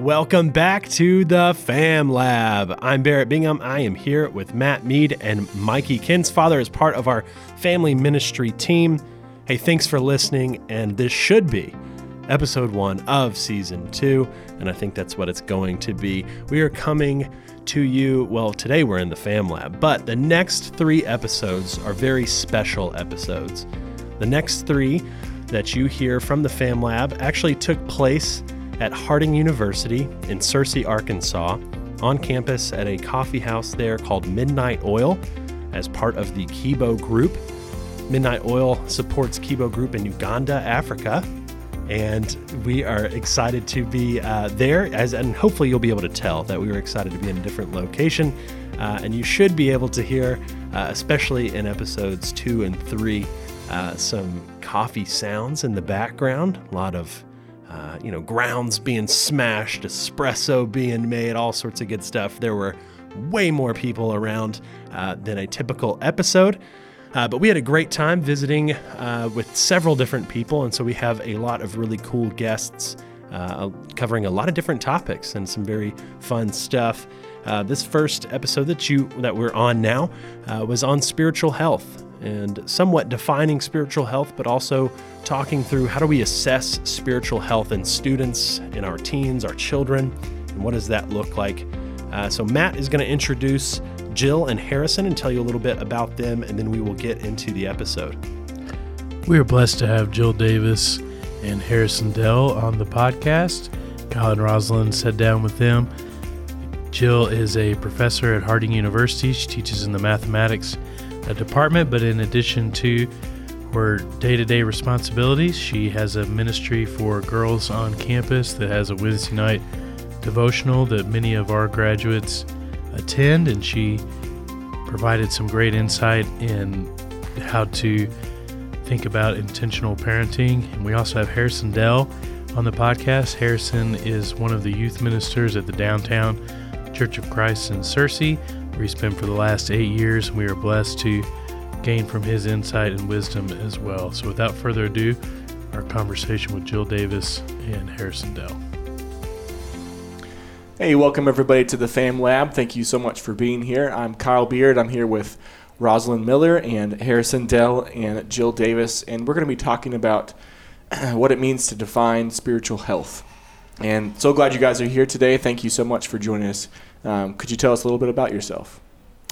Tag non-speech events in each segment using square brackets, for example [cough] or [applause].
Welcome back to the Fam Lab. I'm Barrett Bingham. I am here with Matt Mead and Mikey Kinsfather as part of our family ministry team. Hey, thanks for listening. And this should be episode one of season two. And I think that's what it's going to be. We are coming to you. Well, today we're in the Fam Lab, but the next three episodes are very special episodes. The next three that you hear from the Fam Lab actually took place at Harding University in Searcy, Arkansas, on campus at a coffee house there called Midnight Oil as part of the Kibo Group. Midnight Oil supports Kibo Group in Uganda, Africa, and we are excited to be uh, there. As and hopefully you'll be able to tell that we were excited to be in a different location, uh, and you should be able to hear, uh, especially in episodes two and three, uh, some coffee sounds in the background. A lot of uh, you know, grounds being smashed, espresso being made, all sorts of good stuff. There were way more people around uh, than a typical episode. Uh, but we had a great time visiting uh, with several different people, and so we have a lot of really cool guests uh, covering a lot of different topics and some very fun stuff. This first episode that you that we're on now was on spiritual health, and somewhat defining spiritual health, but also talking through how do we assess spiritual health in students, in our teens, our children, and what does that look like. Uh, so, Matt is going to introduce Jill and Harrison and tell you a little bit about them, and then we will get into the episode. We are blessed to have Jill Davis and Harrison Dell on the podcast. Colin and Rosalind sat down with them. Jill is a professor at Harding University. She teaches in the mathematics department, but in addition to her day to day responsibilities, she has a ministry for girls on campus that has a Wednesday night devotional that many of our graduates attend, and she provided some great insight in how to think about intentional parenting. And we also have Harrison Dell on the podcast. Harrison is one of the youth ministers at the downtown Church of Christ in Searcy, where he's been for the last eight years. And we are blessed to gain from his insight and wisdom as well. So, without further ado, our conversation with Jill Davis and Harrison Dell. Hey, welcome everybody to the Fam Lab. Thank you so much for being here. I'm Kyle Beard. I'm here with Rosalind Miller and Harrison Dell and Jill Davis, and we're going to be talking about [clears throat] what it means to define spiritual health. And so glad you guys are here today. Thank you so much for joining us. Um, could you tell us a little bit about yourself?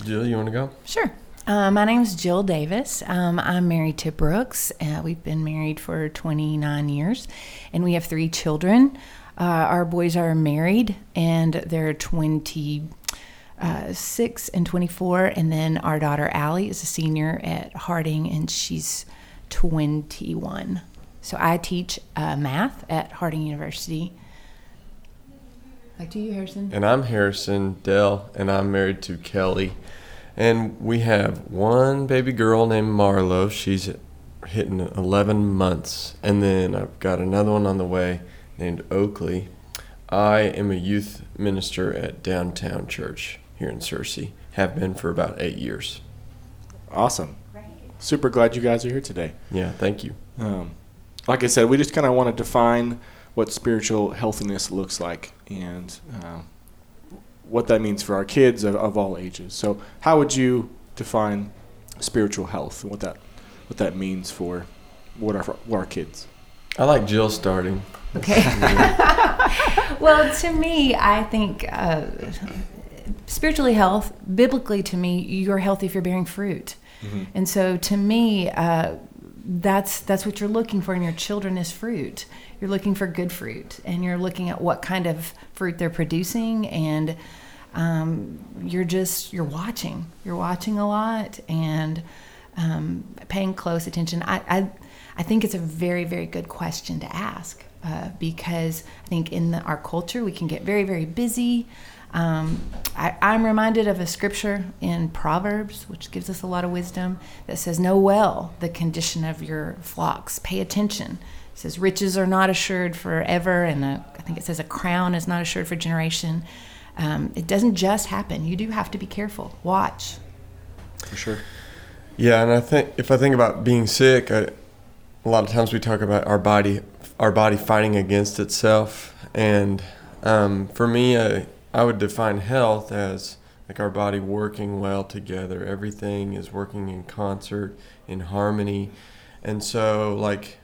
Jill, you want to go? Sure. Uh, my name is Jill Davis. Um, I'm married to Brooks. Uh, we've been married for 29 years, and we have three children. Uh, our boys are married, and they're 26 uh, and 24. And then our daughter Allie is a senior at Harding, and she's 21. So I teach uh, math at Harding University. Back to you, Harrison. And I'm Harrison Dell, and I'm married to Kelly. And we have one baby girl named Marlo. She's hitting 11 months. And then I've got another one on the way named Oakley. I am a youth minister at Downtown Church here in Searcy. Have been for about eight years. Awesome. Super glad you guys are here today. Yeah, thank you. Um, like I said, we just kind of want to define what spiritual healthiness looks like and uh, what that means for our kids of, of all ages. So, how would you define spiritual health and what that what that means for what our what our kids? I like Jill starting. Okay. [laughs] well, to me, I think uh, spiritually health, biblically to me, you're healthy if you're bearing fruit. Mm-hmm. And so, to me, uh, that's that's what you're looking for in your children is fruit. You're looking for good fruit, and you're looking at what kind of fruit they're producing, and um, you're just you're watching. You're watching a lot and um, paying close attention. I, I, I think it's a very very good question to ask uh, because I think in the, our culture we can get very very busy. Um, I, am reminded of a scripture in Proverbs, which gives us a lot of wisdom, that says, Know well the condition of your flocks. Pay attention. It says, Riches are not assured forever, and a, I think it says, A crown is not assured for generation. Um, it doesn't just happen. You do have to be careful. Watch. For sure. Yeah, and I think if I think about being sick, I, a lot of times we talk about our body, our body fighting against itself, and Um, for me, uh, I would define health as like our body working well together. Everything is working in concert, in harmony. And so, like,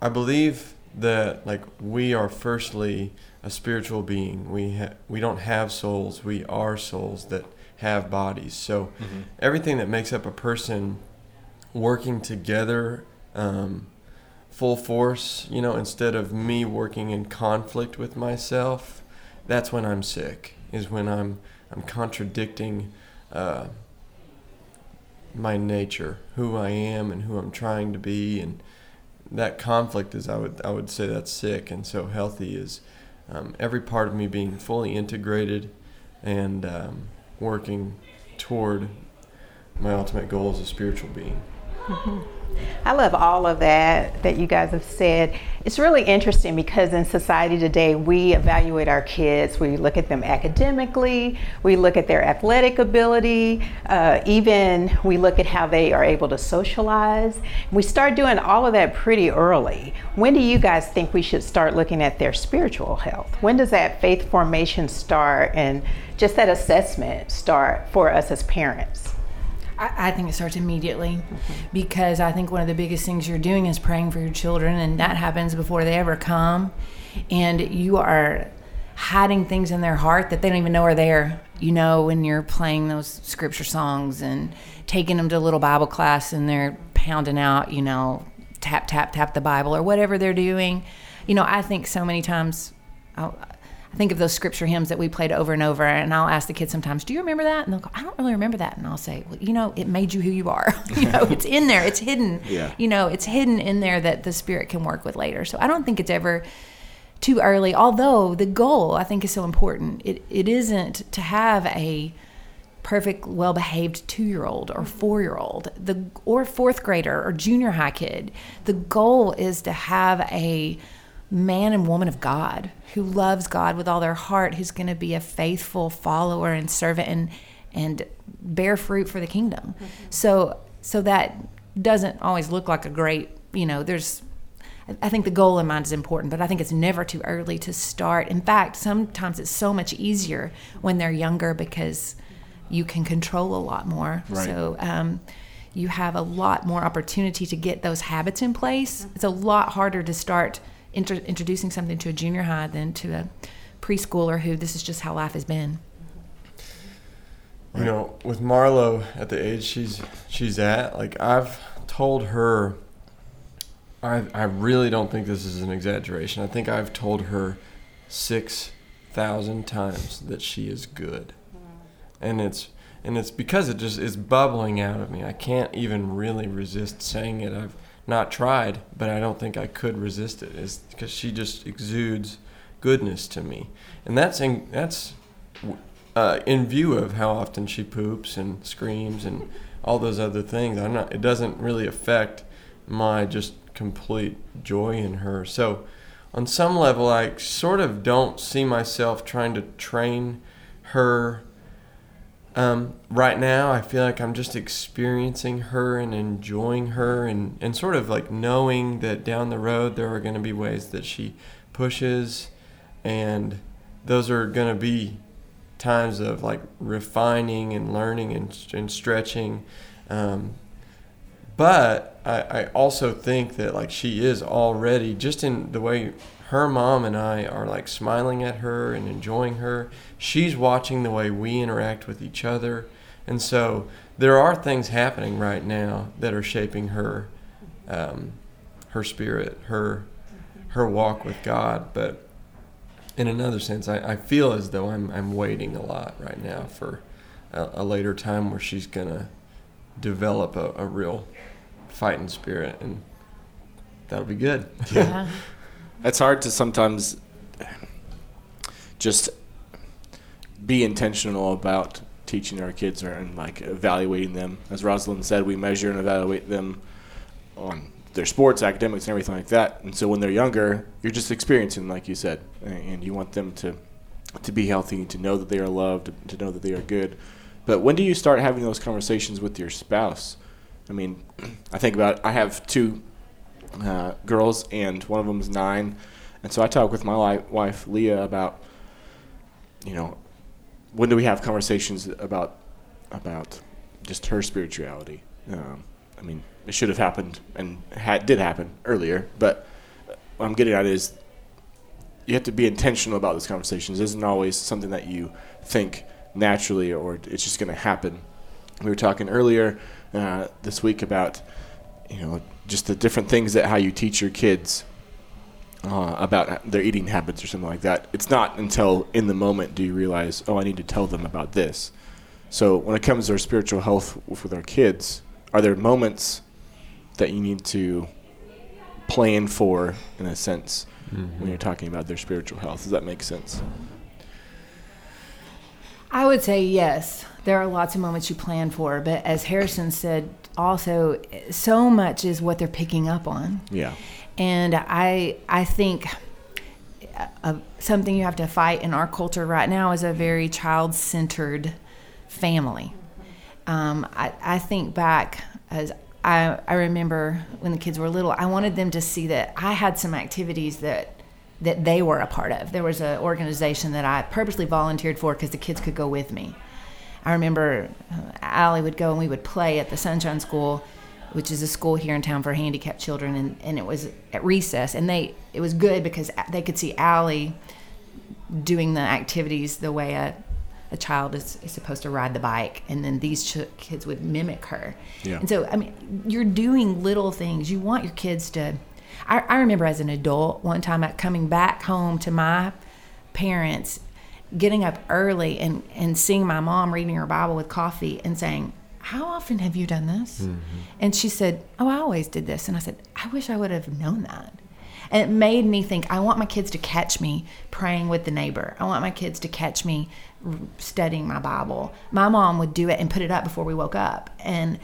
I believe that, like, we are firstly a spiritual being. We, ha- we don't have souls, we are souls that have bodies. So, mm-hmm. everything that makes up a person working together, um, full force, you know, instead of me working in conflict with myself, that's when I'm sick, is when I'm I'm contradicting uh, my nature, who I am, and who I'm trying to be, and that conflict is I would I would say that's sick, and so healthy is um, every part of me being fully integrated and um, working toward my ultimate goal as a spiritual being. Mm-hmm. I love all of that that you guys have said. It's really interesting because in society today, we evaluate our kids. We look at them academically, we look at their athletic ability, uh, even we look at how they are able to socialize. We start doing all of that pretty early. When do you guys think we should start looking at their spiritual health? When does that faith formation start and just that assessment start for us as parents? I, I think it starts immediately mm-hmm. because I think one of the biggest things you're doing is praying for your children, and that happens before they ever come. And you are hiding things in their heart that they don't even know are there. You know, when you're playing those scripture songs and taking them to little Bible class and they're pounding out, you know, tap, tap, tap the Bible or whatever they're doing. You know, I think so many times, I'll, I think of those scripture hymns that we played over and over, and I'll ask the kids sometimes, "Do you remember that?" And they'll go, "I don't really remember that." And I'll say, "Well, you know, it made you who you are. [laughs] you know, [laughs] it's in there. It's hidden. Yeah. You know, it's hidden in there that the Spirit can work with later. So I don't think it's ever." too early although the goal i think is so important it, it isn't to have a perfect well-behaved two-year-old or mm-hmm. four-year-old the or fourth grader or junior high kid the goal is to have a man and woman of God who loves God with all their heart, who's going to be a faithful follower and servant and and bear fruit for the kingdom. Mm-hmm. So so that doesn't always look like a great, you know, there's I think the goal in mind is important, but I think it's never too early to start. In fact, sometimes it's so much easier when they're younger because you can control a lot more. Right. So um, you have a lot more opportunity to get those habits in place. Mm-hmm. It's a lot harder to start inter- introducing something to a junior high than to a preschooler who this is just how life has been. You know, with Marlo at the age she's she's at, like I've told her I I really don't think this is an exaggeration. I think I've told her six thousand times that she is good. And it's and it's because it just is bubbling out of me. I can't even really resist saying it. I've not tried, but I don't think I could resist it. Is because she just exudes goodness to me, and that's in, that's uh, in view of how often she poops and screams and all those other things. I'm not. It doesn't really affect my just complete joy in her. So, on some level, I sort of don't see myself trying to train her um, right now, I feel like I'm just experiencing her and enjoying her and, and sort of like knowing that down the road there are going to be ways that she pushes, and those are going to be times of like refining and learning and, and stretching. Um, but I, I also think that like she is already just in the way her mom and I are like smiling at her and enjoying her. She's watching the way we interact with each other. And so there are things happening right now that are shaping her um, her spirit, her her walk with God. But in another sense, I, I feel as though I'm I'm waiting a lot right now for a, a later time where she's gonna develop a, a real fighting spirit and that'll be good. Yeah. [laughs] it's hard to sometimes just be intentional about teaching our kids or, and like evaluating them. As Rosalind said, we measure and evaluate them on their sports, academics, and everything like that. And so when they're younger, you're just experiencing, like you said, and you want them to to be healthy, to know that they are loved, to know that they are good. But when do you start having those conversations with your spouse? I mean, [clears throat] I think about I have two uh, girls, and one of them is nine, And so I talk with my li- wife Leah about, you know, when do we have conversations about about just her spirituality? Um, I mean, it should have happened and had did happen earlier, but what I'm getting at is you have to be intentional about those conversations. It isn't always something that you think naturally or it's just going to happen. We were talking earlier uh, this week about you know just the different things that how you teach your kids uh, about their eating habits or something like that. It's not until in the moment do you realize, oh, I need to tell them about this. So when it comes to our spiritual health with our kids, are there moments that you need to plan for, in a sense, mm-hmm. when you're talking about their spiritual health? Does that make sense? I would say yes. There are lots of moments you plan for, but as Harrison said, also so much is what they're picking up on. Yeah. And I I think uh, something you have to fight in our culture right now is a very child centered family. Um, I, I think back as I, I remember when the kids were little, I wanted them to see that I had some activities that that they were a part of. There was an organization that I purposely volunteered for because the kids could go with me. I remember uh, Allie would go and we would play at the Sunshine School, which is a school here in town for handicapped children, and, and it was at recess, and they it was good because they could see Allie doing the activities the way a a child is, is supposed to ride the bike and then these ch- kids would mimic her. Yeah. and so i mean you're doing little things. You want your kids to I, I remember as an adult one time coming back home to my parents getting up early and, and seeing my mom reading her bible with coffee and saying how often have you done this mm-hmm. and she said oh i always did this and i said i wish i would have known that and it made me think I want my kids to catch me praying with the neighbor. I want my kids to catch me studying my Bible. My mom would do it and put it up before we woke up. And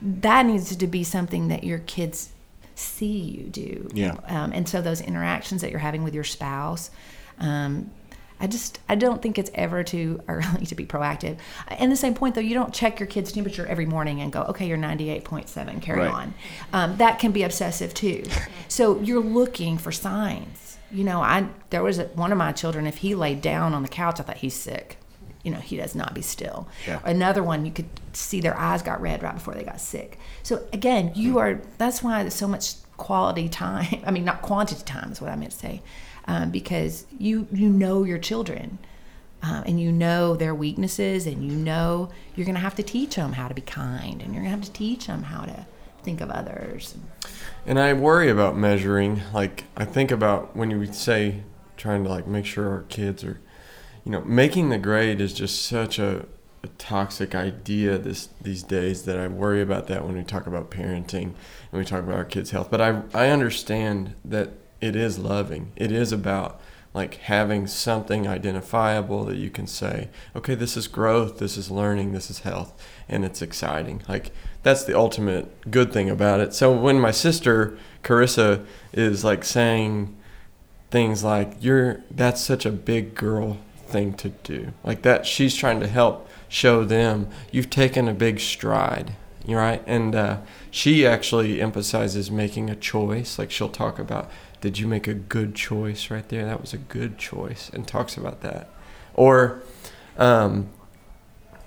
that needs to be something that your kids see you do. Yeah. Um, and so those interactions that you're having with your spouse, um, I just I don't think it's ever too early to be proactive. And the same point though, you don't check your kid's temperature every morning and go, okay, you're 98.7, carry right. on. Um, that can be obsessive too. so you're looking for signs. You know, I there was a, one of my children. If he laid down on the couch, I thought he's sick. You know, he does not be still. Yeah. Another one, you could see their eyes got red right before they got sick. So again, you are. That's why there's so much quality time. I mean, not quantity time is what I meant to say um, because you you know your children. Um, and you know their weaknesses, and you know you're going to have to teach them how to be kind, and you're going to have to teach them how to think of others. And I worry about measuring. Like I think about when you say trying to like make sure our kids are, you know, making the grade is just such a, a toxic idea this these days that I worry about that when we talk about parenting and we talk about our kids' health. But I I understand that it is loving. It is about like having something identifiable that you can say, okay, this is growth, this is learning, this is health, and it's exciting. Like that's the ultimate good thing about it. So when my sister Carissa is like saying things like you're that's such a big girl thing to do. Like that she's trying to help show them you've taken a big stride. Right? And uh, she actually emphasizes making a choice. Like she'll talk about did you make a good choice right there? That was a good choice, and talks about that. Or, um,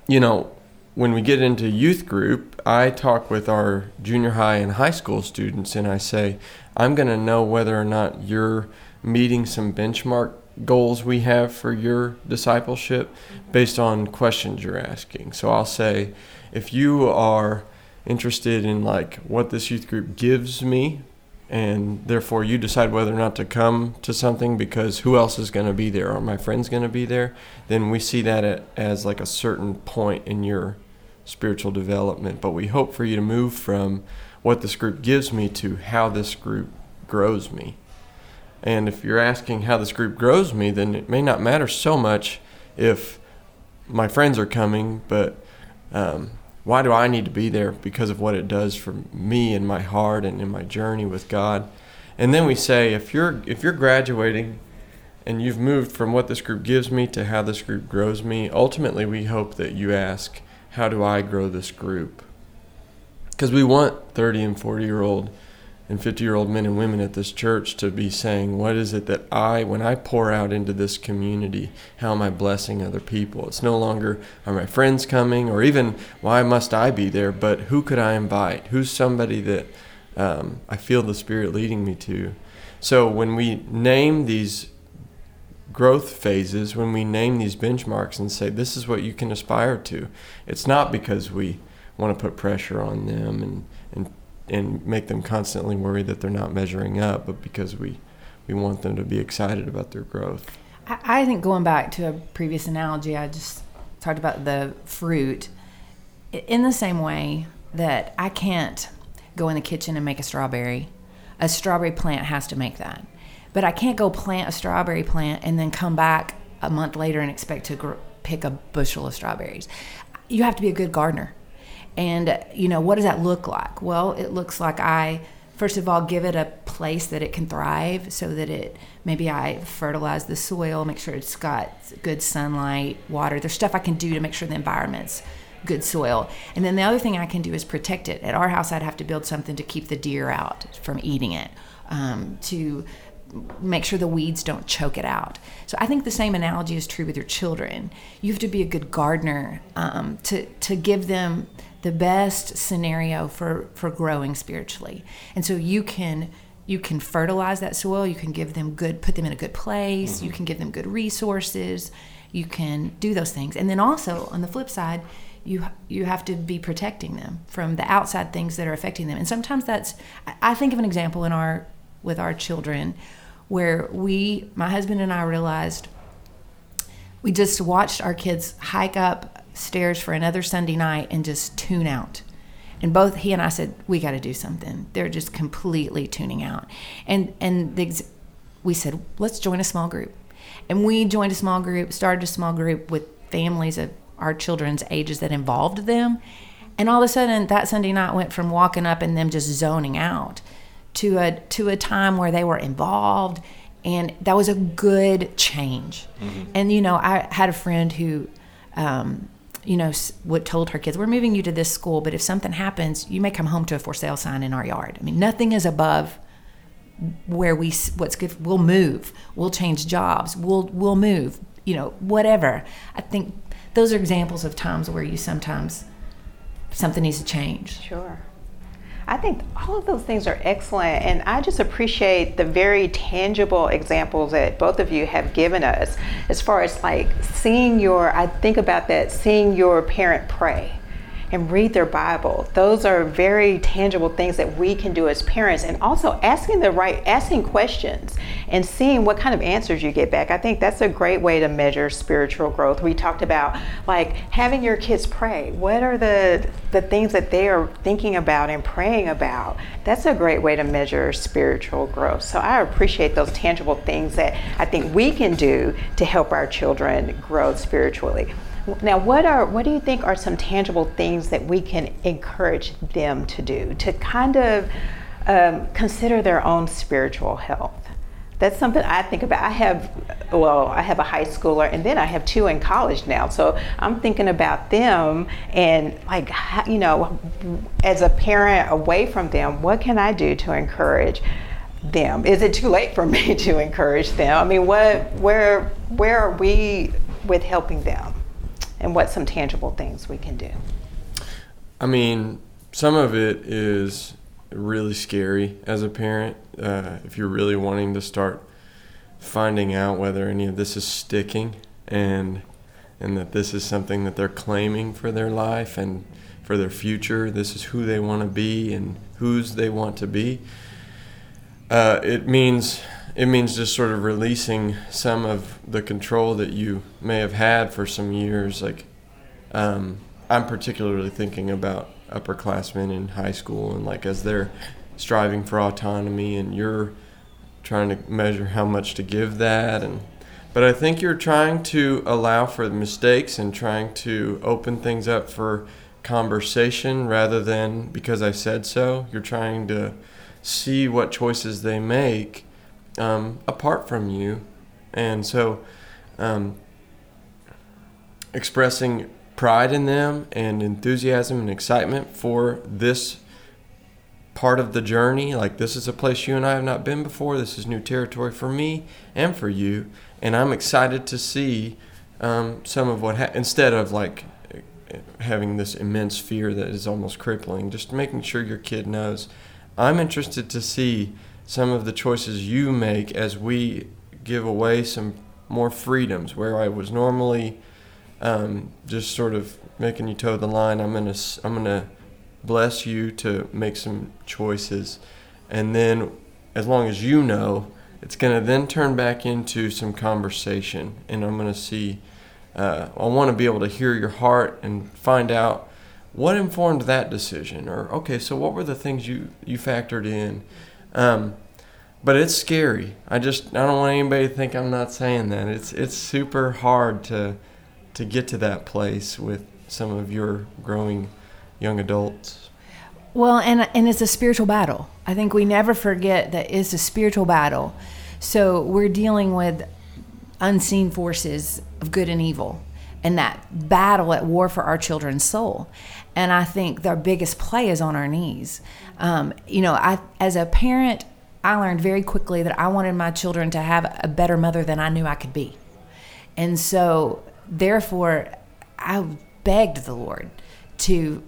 you know, when we get into youth group, I talk with our junior high and high school students, and I say, I'm going to know whether or not you're meeting some benchmark goals we have for your discipleship based on questions you're asking. So I'll say, if you are interested in like what this youth group gives me and therefore you decide whether or not to come to something because who else is going to be there? Are my friends going to be there? Then we see that as like a certain point in your spiritual development. But we hope for you to move from what this group gives me to how this group grows me. And if you're asking how this group grows me, then it may not matter so much if my friends are coming, but um, why do I need to be there? Because of what it does for me and my heart and in my journey with God. And then we say, if you're if you're graduating and you've moved from what this group gives me to how this group grows me, ultimately we hope that you ask, how do I grow this group? Because we want 30 and 40 year old and 50 year old men and women at this church to be saying, What is it that I, when I pour out into this community, how am I blessing other people? It's no longer, Are my friends coming? or even, Why must I be there? But who could I invite? Who's somebody that um, I feel the Spirit leading me to? So when we name these growth phases, when we name these benchmarks and say, This is what you can aspire to, it's not because we want to put pressure on them and, and and make them constantly worry that they're not measuring up, but because we we want them to be excited about their growth. I, I think going back to a previous analogy, I just talked about the fruit. In the same way that I can't go in the kitchen and make a strawberry, a strawberry plant has to make that. But I can't go plant a strawberry plant and then come back a month later and expect to gr- pick a bushel of strawberries. You have to be a good gardener and, you know, what does that look like? Well, it looks like I, first of all, give it a place that it can thrive so that it, maybe I fertilize the soil, make sure it's got good sunlight, water. There's stuff I can do to make sure the environment's good soil. And then the other thing I can do is protect it. At our house, I'd have to build something to keep the deer out from eating it, um, to make sure the weeds don't choke it out. So I think the same analogy is true with your children. You have to be a good gardener um, to to give them the best scenario for for growing spiritually. And so you can you can fertilize that soil. You can give them good put them in a good place. Mm-hmm. you can give them good resources. You can do those things. And then also on the flip side you you have to be protecting them from the outside things that are affecting them. And sometimes that's i think of an example in our with our children where we my husband and i realized we just watched our kids hike up stairs for another Sunday night and just tune out. And both he and I said, we got to do something. They're just completely tuning out. And and the, we said, let's join a small group. And we joined a small group, started a small group with families of our children's ages that involved them. And all of a sudden, that Sunday night went from walking up and them just zoning out to a to a time where they were involved, and that was a good change. Mm-hmm. And you know, I had a friend who um, you know, what told her kids, we're moving you to this school, but if something happens, you may come home to a for sale sign in our yard. I mean, nothing is above where we what's good. We'll move. We'll change jobs. We'll we'll move. You know, whatever. I think those are examples of times where you sometimes something needs to change. Sure. I think all of those things are excellent, and I just appreciate the very tangible examples that both of you have given us as far as like seeing your, I think about that, seeing your parent pray and read their Bible. Those are very tangible things that we can do as parents and also asking the right asking questions and seeing what kind of answers you get back. I think that's a great way to measure spiritual growth. We talked about like having your kids pray. What are the the things that they are thinking about and praying about? That's a great way to measure spiritual growth. So I appreciate those tangible things that I think we can do to help our children grow spiritually. Now, what are what do you think are some tangible things that we can encourage them to do to kind of um, consider their own spiritual health? That's something I think about. I have, well, I have a high schooler, and then I have two in college now. So I'm thinking about them, and like, you know, as a parent away from them, what can I do to encourage? them is it too late for me [laughs] to encourage them i mean what where where are we with helping them and what some tangible things we can do. I mean, some of it is really scary as a parent. Uh, if you're really wanting to start finding out whether any of this is sticking and and that this is something that they're claiming for their life and for their future. This is who they want to be and whose they want to be. Uh, it means it means just sort of releasing some of the control that you may have had for some years. Like, um, I'm particularly thinking about upperclassmen in high school and like as they're striving for autonomy and you're trying to measure how much to give that and but I think you're trying to allow for mistakes and trying to open things up for conversation rather than because I said so. You're trying to see what choices they make um, apart from you. And so, um, expressing pride in them and enthusiasm and excitement for this part of the journey. Like this is a place you and I have not been before. This is new territory for me and for you, and I'm excited to see um, some of what ha- instead of like having this immense fear that is almost crippling. Just making sure your kid knows. I'm interested to see some of the choices you make as we give away some more freedoms where I was normally um, just sort of making you toe the line. I'm gonna I'm gonna bless you to make some choices, and then as long as you know, it's gonna then turn back into some conversation, and I'm gonna see. Uh, I want to be able to hear your heart and find out what informed that decision, or okay, so what were the things you you factored in. Um, but it's scary. I just I don't want anybody to think I'm not saying that. It's it's super hard to to get to that place with some of your growing young adults. Well, and and it's a spiritual battle. I think we never forget that it's a spiritual battle. So we're dealing with unseen forces of good and evil and that battle at war for our children's soul. And I think their biggest play is on our knees. Um, you know, I as a parent, I learned very quickly that I wanted my children to have a better mother than I knew I could be. And so, therefore, I begged the Lord to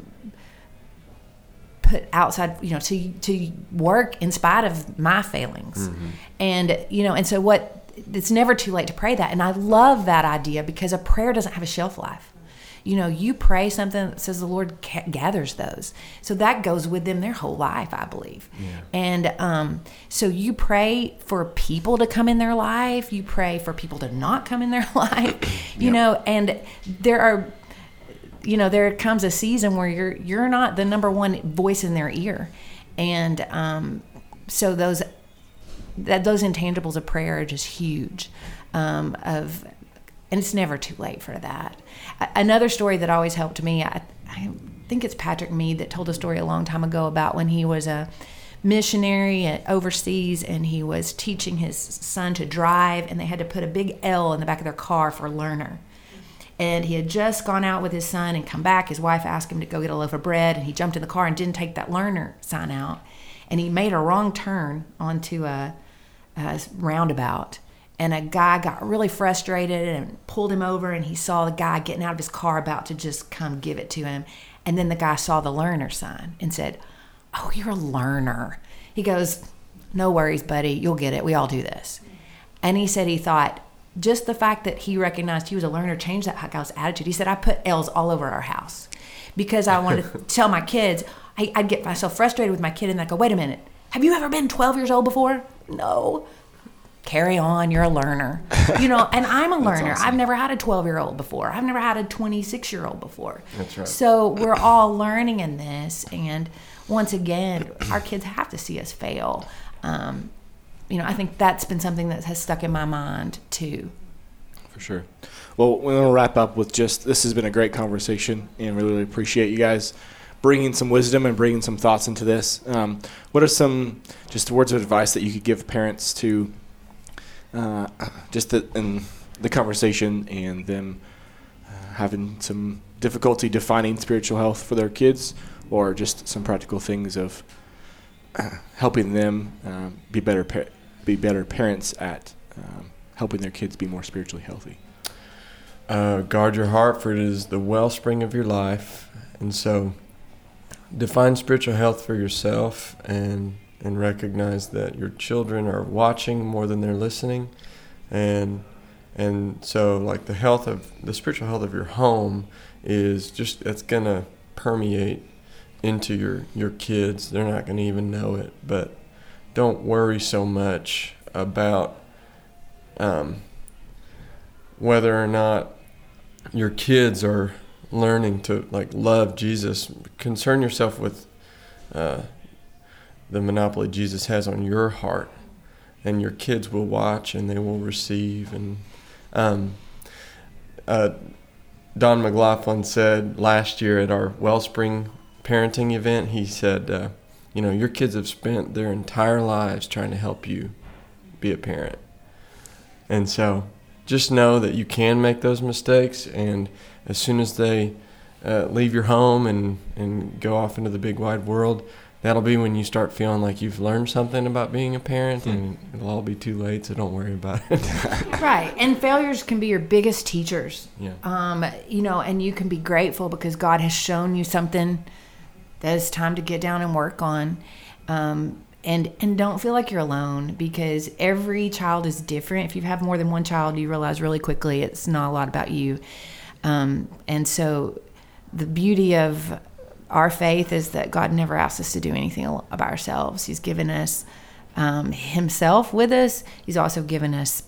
put outside, you know, to to work in spite of my failings. Mm-hmm. And you know, and so what it's never too late to pray that. And I love that idea because a prayer doesn't have a shelf life you know, you pray something that says the Lord gathers those. So that goes with them their whole life, I believe. Yeah. And um, so you pray for people to come in their life. You pray for people to not come in their [laughs] life. [coughs] You yep. know, and there are, you know, there comes a season where you're you're not the number one voice in their ear, and um, so those that those intangibles of prayer are just huge. Um, of and it's never too late for that. Another story that always helped me, I, I think it's Patrick Mead that told a story a long time ago about when he was a missionary overseas and he was teaching his son to drive and they had to put a big L in the back of their car for learner. And he had just gone out with his son and come back. His wife asked him to go get a loaf of bread and he jumped in the car and didn't take that learner sign out. And he made a wrong turn onto a, a roundabout and a guy got really frustrated and pulled him over and he saw the guy getting out of his car about to just come give it to him. And then the guy saw the learner sign and said oh you're a learner. He goes no worries buddy. You'll get it. We all do this. And he said he thought just the fact that he recognized he was a learner changed that guy's attitude. He said i put l's all over our house because i wanted [laughs] to tell my kids I, i'd get myself frustrated with my kid and i'd go wait a minute. Have you ever been 12 years old before? No carry on you're a learner. [laughs] You know and i'm a learner. awesome. i've never had a 12 year old before. I've never had a 26 year old before. That's right. So we're all learning in this and once again our kids have to see us fail. Um, you know i think that's been something that has stuck in my mind too. For sure. Well we're going to wrap up with just this has been a great conversation and really, really appreciate you guys bringing some wisdom and bringing some thoughts into this. Um, what are some just words of advice that you could give parents to uh, just the, in the conversation and them uh, having some difficulty defining spiritual health for their kids, or just some practical things of uh, helping them uh, be better par- be better parents at um, helping their kids be more spiritually healthy. Uh, guard your heart, for it is the wellspring of your life, and so define spiritual health for yourself and and recognize that your children are watching more than they're listening. And and so like the health of the spiritual health of your home is just it's gonna permeate into your your kids. They're not gonna even know it. But don't worry so much about um, whether or not your kids are learning to like love Jesus. Concern yourself with uh, the monopoly Jesus has on your heart, and your kids will watch and they will receive. And um, uh, Don McLaughlin said last year at our Wellspring parenting event, he said, uh, "You know, your kids have spent their entire lives trying to help you be a parent, and so." Just know that you can make those mistakes, and as soon as they uh, leave your home and, and go off into the big wide world, that'll be when you start feeling like you've learned something about being a parent, and it'll all be too late. So don't worry about it. [laughs] right and failures can be your biggest teachers Yeah. um, you know and you can be grateful because god has shown you something that it's time to get down and work on um, and and don't feel like you're alone because every child is different if you have more than one child you realize really quickly it's not a lot about you um, and so the beauty of our faith is that god never asks us to do anything about ourselves. He's given us um, himself with us. He's also given us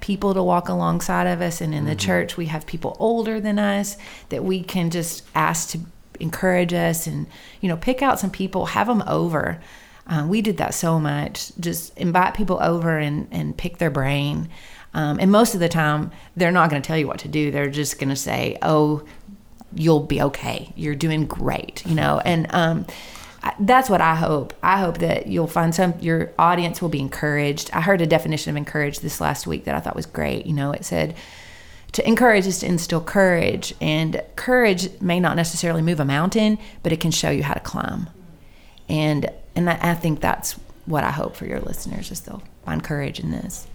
people to walk alongside of us. And in the church we have people older than us that we can just ask to encourage us and you know pick out some people have them over. Uh, we did that so much. Just invite people over and, and pick their brain. Um, and most of the time they're not going to tell you what to do. They're just going to say oh you'll be okay you're doing great you know and um, that's what I hope. I hope that you'll find some your audience will be encouraged. I heard a definition of encouraged this last week that I thought was great. You know, it said to encourage is to instill courage, and courage may not necessarily move a mountain, but it can show you how to climb. And and I, I think that's what I hope for your listeners is they'll find courage in this.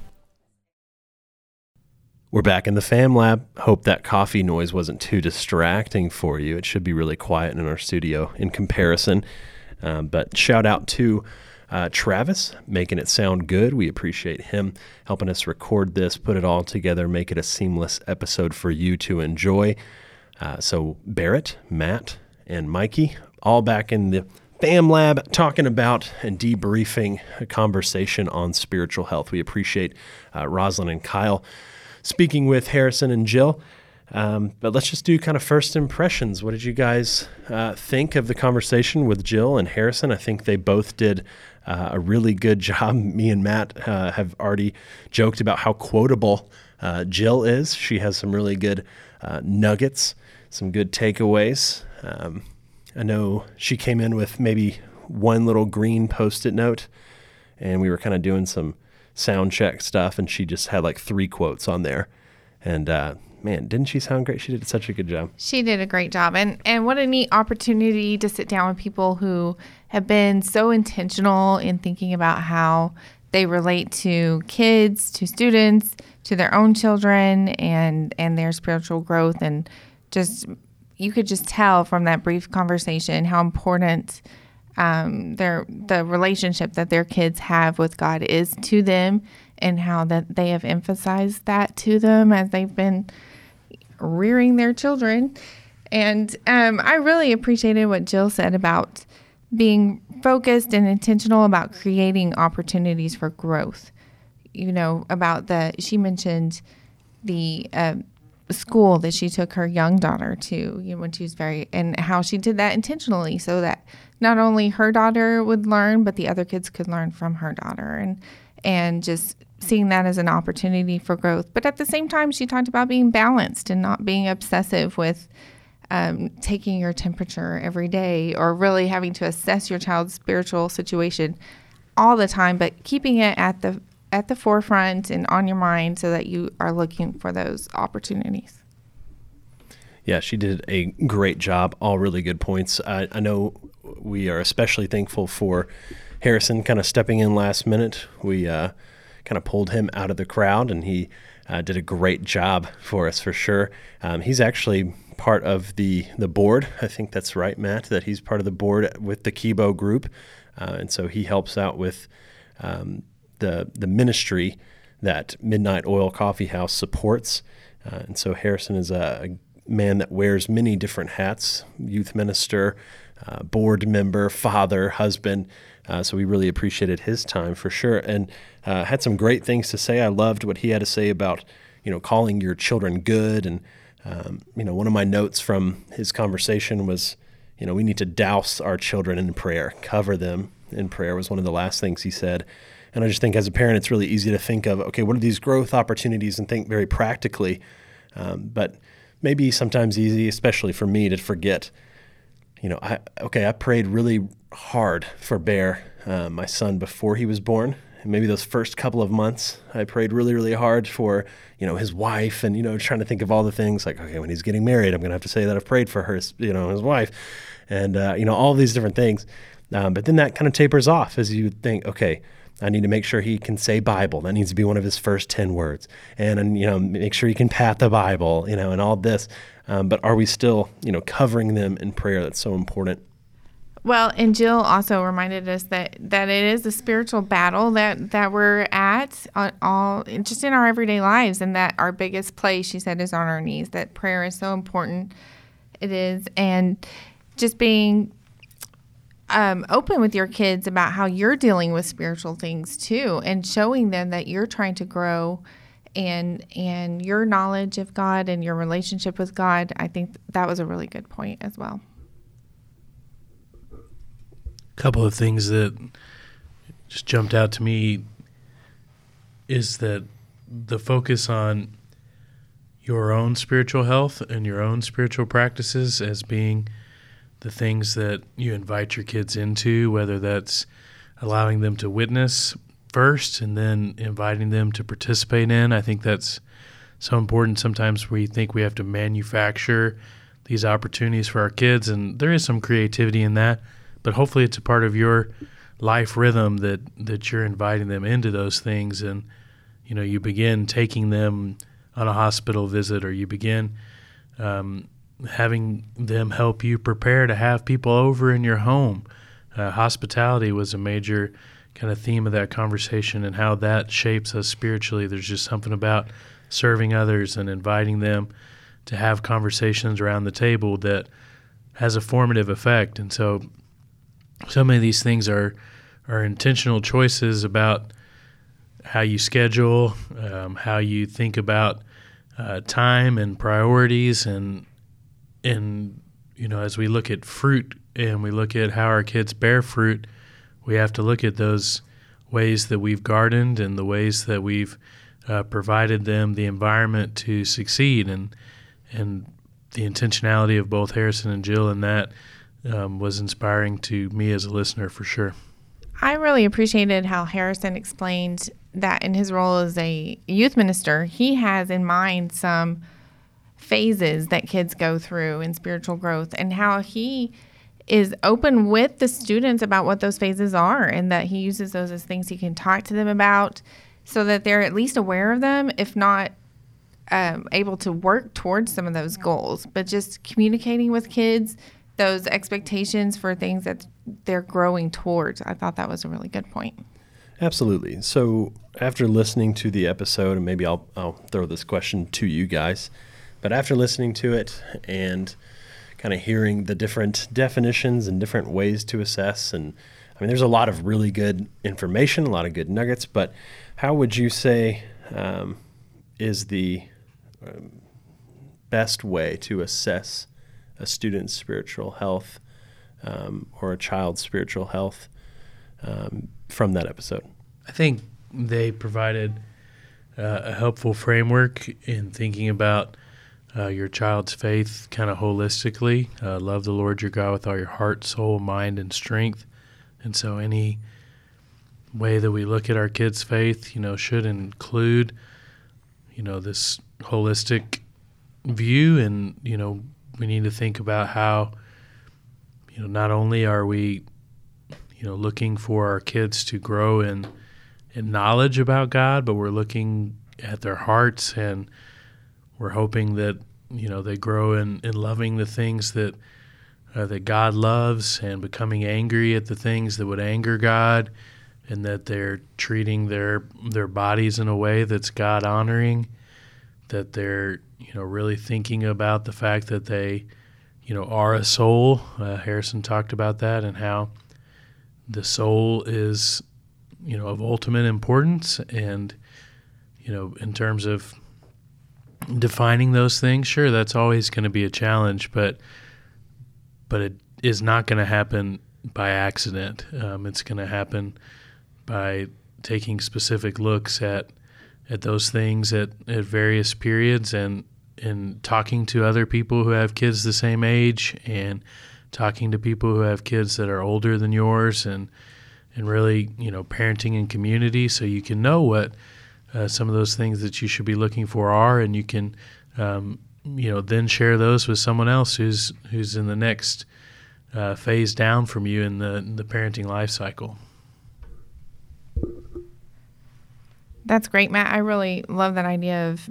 We're back in the fam lab. Hope that coffee noise wasn't too distracting for you. It should be really quiet in our studio in comparison. Um, but shout out to uh, Travis making it sound good. We appreciate him helping us record this, put it all together, make it a seamless episode for you to enjoy. Uh, so, Barrett, Matt, and Mikey, all back in the fam lab talking about and debriefing a conversation on spiritual health. We appreciate uh, Rosalind and Kyle speaking with Harrison and Jill. Um, but let's just do kind of first impressions. What did you guys uh, think of the conversation with Jill and Harrison? I think they both did uh, a really good [laughs] job. Me and Matt uh, have already joked about how quotable uh, Jill is. She has some really good uh, nuggets, some good takeaways. Um, I know she came in with maybe one little green post it note, and we were kind of doing some sound check stuff, and she just had like three quotes on there. And uh, man, didn't she sound great? She did such a good job. She did a great job. And and what a neat opportunity to sit down with people who have been so intentional in thinking about how they relate to kids, to students, to their own children and and their spiritual growth and just you could just tell from that brief conversation how important um, their the relationship that their kids have with God is to them, and how that they have emphasized that to them as they've been rearing their children. And um, I really appreciated what Jill said about being focused and intentional about creating opportunities for growth. You know, about the, she mentioned the uh, school that she took her young daughter to, you know, when she was very, and how she did that intentionally so that not only her daughter would learn, but the other kids could learn from her daughter. And, and just seeing that as an opportunity for growth. But at the same time, she talked about being balanced and not being obsessive with um, taking your temperature every day or really having to assess your child's spiritual situation all the time, but keeping it at the at the forefront and on your mind so that you are looking for those opportunities. Yeah, she did a great job. All really good points. I, I know we are especially thankful for Harrison kind of stepping in last minute. We uh, kind of pulled him out of the crowd, and he uh, did a great job for us for sure. Um, he's actually part of the the board. I think that's right, Matt. That he's part of the board with the Kibo Group, uh, and so he helps out with um, the the ministry that Midnight Oil Coffee House supports. Uh, and so Harrison is a, a man that wears many different hats: youth minister, uh, board member, father, husband. Uh, so we really appreciated his time for sure, and uh, had some great things to say. I loved what he had to say about you know calling your children good, and um, you know one of my notes from his conversation was you know we need to douse our children in prayer, cover them in prayer was one of the last things he said. And I just think as a parent, it's really easy to think of okay, what are these growth opportunities, and think very practically, um, but maybe sometimes easy, especially for me, to forget you know, I okay, I prayed really hard for Bear, uh, my son, before he was born. And maybe those first couple of months, I prayed really, really hard for you know his wife, and you know, trying to think of all the things like, okay, when he's getting married, I'm gonna have to say that I've prayed for her, you know, his wife, and uh, you know, all these different things. Um, but then that kind of tapers off as you think, okay, I need to make sure he can say Bible. That needs to be one of his first 10 words. And, and you know, make sure he can pat the Bible, you know, and all this. Um, but are we still, you know, covering them in prayer? That's so important. Well, and Jill also reminded us that that it is a spiritual battle that that we're at on all just in our everyday lives, and that our biggest place, she said, is on our knees. That prayer is so important. It is, and just being um, open with your kids about how you're dealing with spiritual things too, and showing them that you're trying to grow and and your knowledge of God and your relationship with God. I think that was a really good point as well A couple of things that just jumped out to me is that the focus on your own spiritual health and your own spiritual practices as being the things that you invite your kids into, whether that's allowing them to witness first and then inviting them to participate in. I think that's so important. Sometimes we think we have to manufacture these opportunities for our kids, and there is some creativity in that but hopefully it's a part of your life rhythm that that you're inviting them into those things and you know you begin taking them on a hospital visit or you begin um, having them help you prepare to have people over in your home. Uh, hospitality was a major kind of theme of that conversation and how that shapes us spiritually. There's just something about serving others and inviting them to have conversations around the table that has a formative effect. And so so many of these things are are intentional choices about how you schedule, um, how you think about uh, time and priorities, and and you know as we look at fruit and we look at how our kids bear fruit, we have to look at those ways that we've gardened and the ways that we've uh, provided them the environment to succeed, and and the intentionality of both Harrison and Jill in that um, was inspiring to me as a listener for sure. I really appreciated how Harrison explained that in his role as a youth minister, he has in mind some phases that kids go through in spiritual growth and how he is open with the students about what those phases are and that he uses those as things he can talk to them about so that they're at least aware of them, if not um, able to work towards some of those goals. But just communicating with kids those expectations for things that they're growing towards. I thought that was a really good point. Absolutely. So after listening to the episode, and maybe I'll I'll throw this question to you guys, but after listening to it and kind of hearing the different definitions and different ways to assess, and I mean, there's a lot of really good information, a lot of good nuggets. But how would you say um, is the um, best way to assess a student's spiritual health um, or a child's spiritual health um, from that episode? I think they provided uh, a helpful framework in thinking about uh, your child's faith kind of holistically. Uh, love the Lord your God with all your heart, soul, mind, and strength. And so, any way that we look at our kids' faith, you know, should include, you know, this holistic view and, you know, we need to think about how you know not only are we you know looking for our kids to grow in in knowledge about God, but we're looking at their hearts and we're hoping that you know they grow in, in loving the things that uh, that God loves and becoming angry at the things that would anger God and that they're treating their their bodies in a way that's God honoring that they're you know really thinking about the fact that they you know are a soul. Uh, Harrison talked about that and how the soul is you know of ultimate importance and you know in terms of defining those things sure that's always going to be a challenge but but it is not going to happen by accident. Um, it's going to happen by taking specific looks at at those things at, at various periods and and talking to other people who have kids the same age and talking to people who have kids that are older than yours and and really you know parenting in community so you can know what uh, some of those things that you should be looking for are and you can um, you know then share those with someone else who's who's in the next uh, phase down from you in the in the parenting life cycle. That's great, Matt. I really love that idea of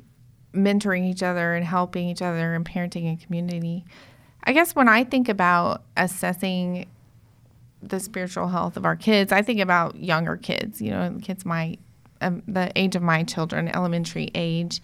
mentoring each other and helping each other and parenting a community. I guess when I think about assessing the spiritual health of our kids, I think about younger kids, you know, kids my um, the age of my children, elementary age.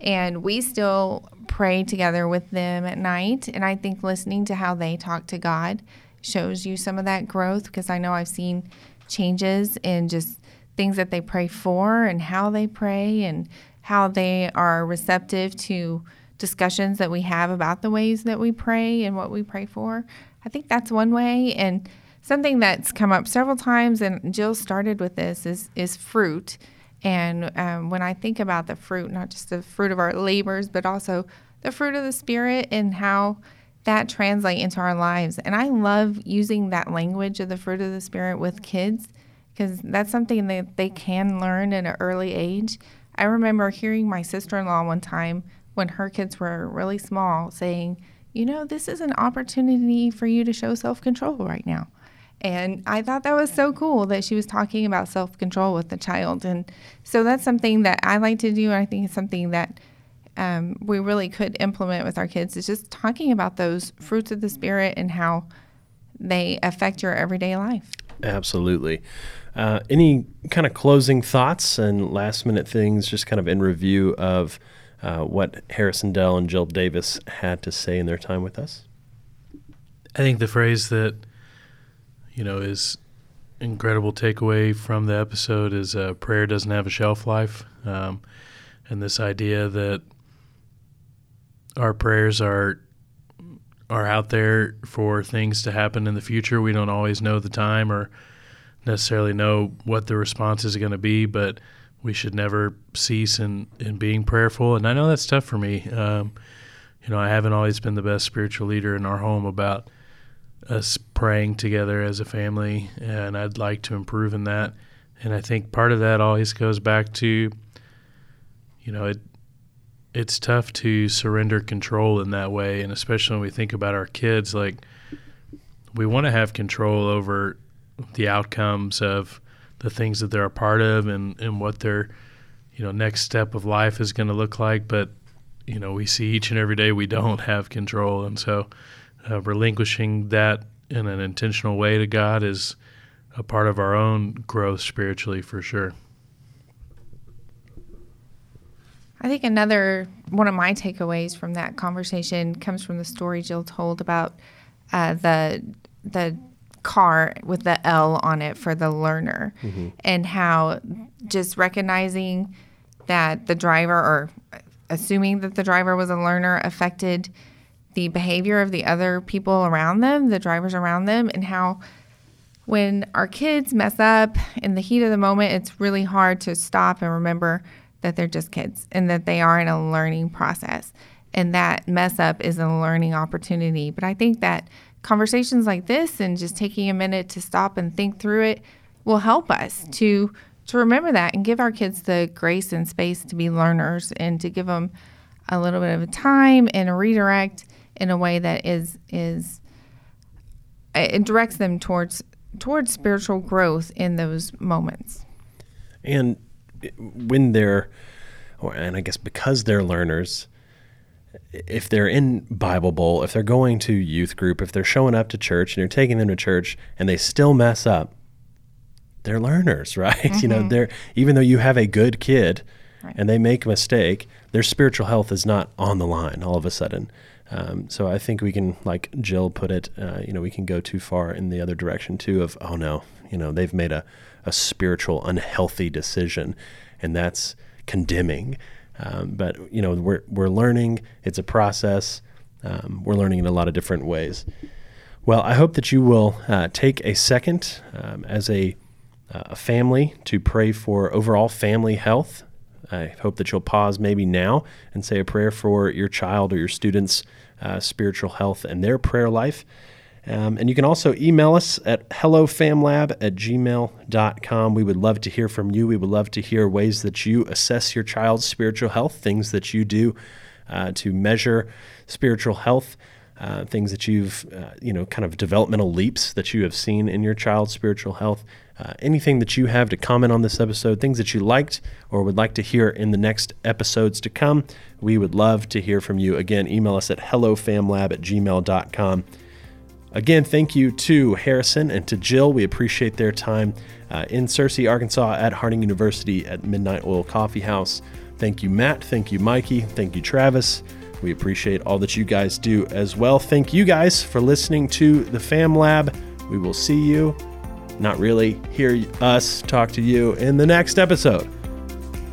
And we still pray together with them at night. And I think listening to how they talk to God shows you some of that growth because I know I've seen changes in just things that they pray for and how they pray and how they are receptive to discussions that we have about the ways that we pray and what we pray for. I think that's one way. And something that's come up several times, and Jill started with this, is, is fruit. And um, when I think about the fruit, not just the fruit of our labors, but also the fruit of the Spirit and how that translate into our lives. And I love using that language of the fruit of the Spirit with kids because that's something that they can learn at an early age. I remember hearing my sister in law one time when her kids were really small saying, You know, this is an opportunity for you to show self control right now. And I thought that was so cool that she was talking about self control with the child. And so that's something that I like to do. I think it's something that um, we really could implement with our kids is just talking about those fruits of the spirit and how they affect your everyday life. Absolutely. Uh, any kind of closing thoughts and last minute things, just kind of in review of uh, what Harrison Dell and Jill Davis had to say in their time with us? I think the phrase that you know, is incredible takeaway from the episode is uh, prayer doesn't have a shelf life, um, and this idea that our prayers are are out there for things to happen in the future. We don't always know the time or necessarily know what the response is going to be, but we should never cease in, in being prayerful. And I know that's tough for me. Um, you know, I haven't always been the best spiritual leader in our home about us praying together as a family, and I'd like to improve in that. And I think part of that always goes back to, you know, it it's tough to surrender control in that way, and especially when we think about our kids, like we want to have control over the outcomes of the things that they're a part of and, and what their you know next step of life is going to look like but you know we see each and every day we don't [laughs] have control and so uh, relinquishing that in an intentional way to God is a part of our own growth spiritually for sure. I think another one of my takeaways from that conversation comes from the story Jill told about uh, the the car with the L on it for the learner, mm-hmm. and how just recognizing that the driver or assuming that the driver was a learner affected the behavior of the other people around them, the drivers around them, and how when our kids mess up in the heat of the moment, it's really hard to stop and remember that they're just kids and that they are in a learning process. And that mess up is a learning opportunity. But I think that conversations like this and just taking a minute to stop and think through it will help us to to remember that and give our kids the grace and space to be learners and to give them a little bit of time and a redirect in a way that is is it directs them towards towards spiritual growth in those moments. And when they're, or, and I guess because they're learners, if they're in Bible Bowl, if they're going to youth group, if they're showing up to church and you're taking them to church and they still mess up, they're learners, [laughs] right? Mm-hmm. You know, mm-hmm. they're even though you have a good kid right. and they make a mistake, their spiritual health is not on the line all of a sudden. Um, so I think we can, like Jill put it, uh, you know, we can go too far in the other direction too. Of oh no, you know, they've made a, a spiritual unhealthy decision, and that's condemning. Um, but you know, we're we're learning. It's a process. Um, we're learning in a lot of different ways. Well, I hope that you will uh, take a second um, as a, uh, a family to pray for overall family health I hope that you'll pause maybe now and say a prayer for your child or your student's uh, spiritual health and their prayer life. Um, and you can also email us at hellofamlab at gmail.com. We would love to hear from you. We would love to hear ways that you assess your child's spiritual health, things that you do uh, to measure spiritual health. Uh, things that you've, uh, you know, kind of developmental leaps that you have seen in your child's spiritual health. Uh, anything that you have to comment on this episode, things that you liked or would like to hear in the next episodes to come, we would love to hear from you. Again, email us at hellofamlab at gmail.com. Again, thank you to Harrison and to Jill. We appreciate their time uh, in Searcy, Arkansas at Harding University at Midnight Oil Coffee House. Thank you, Matt. Thank you, Mikey. Thank you, Travis. We appreciate all that you guys do as well. Thank you guys for listening to the Fam Lab. We will see you, not really, hear us talk to you in the next episode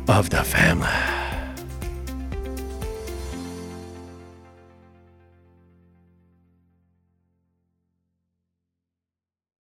of the Fam Lab.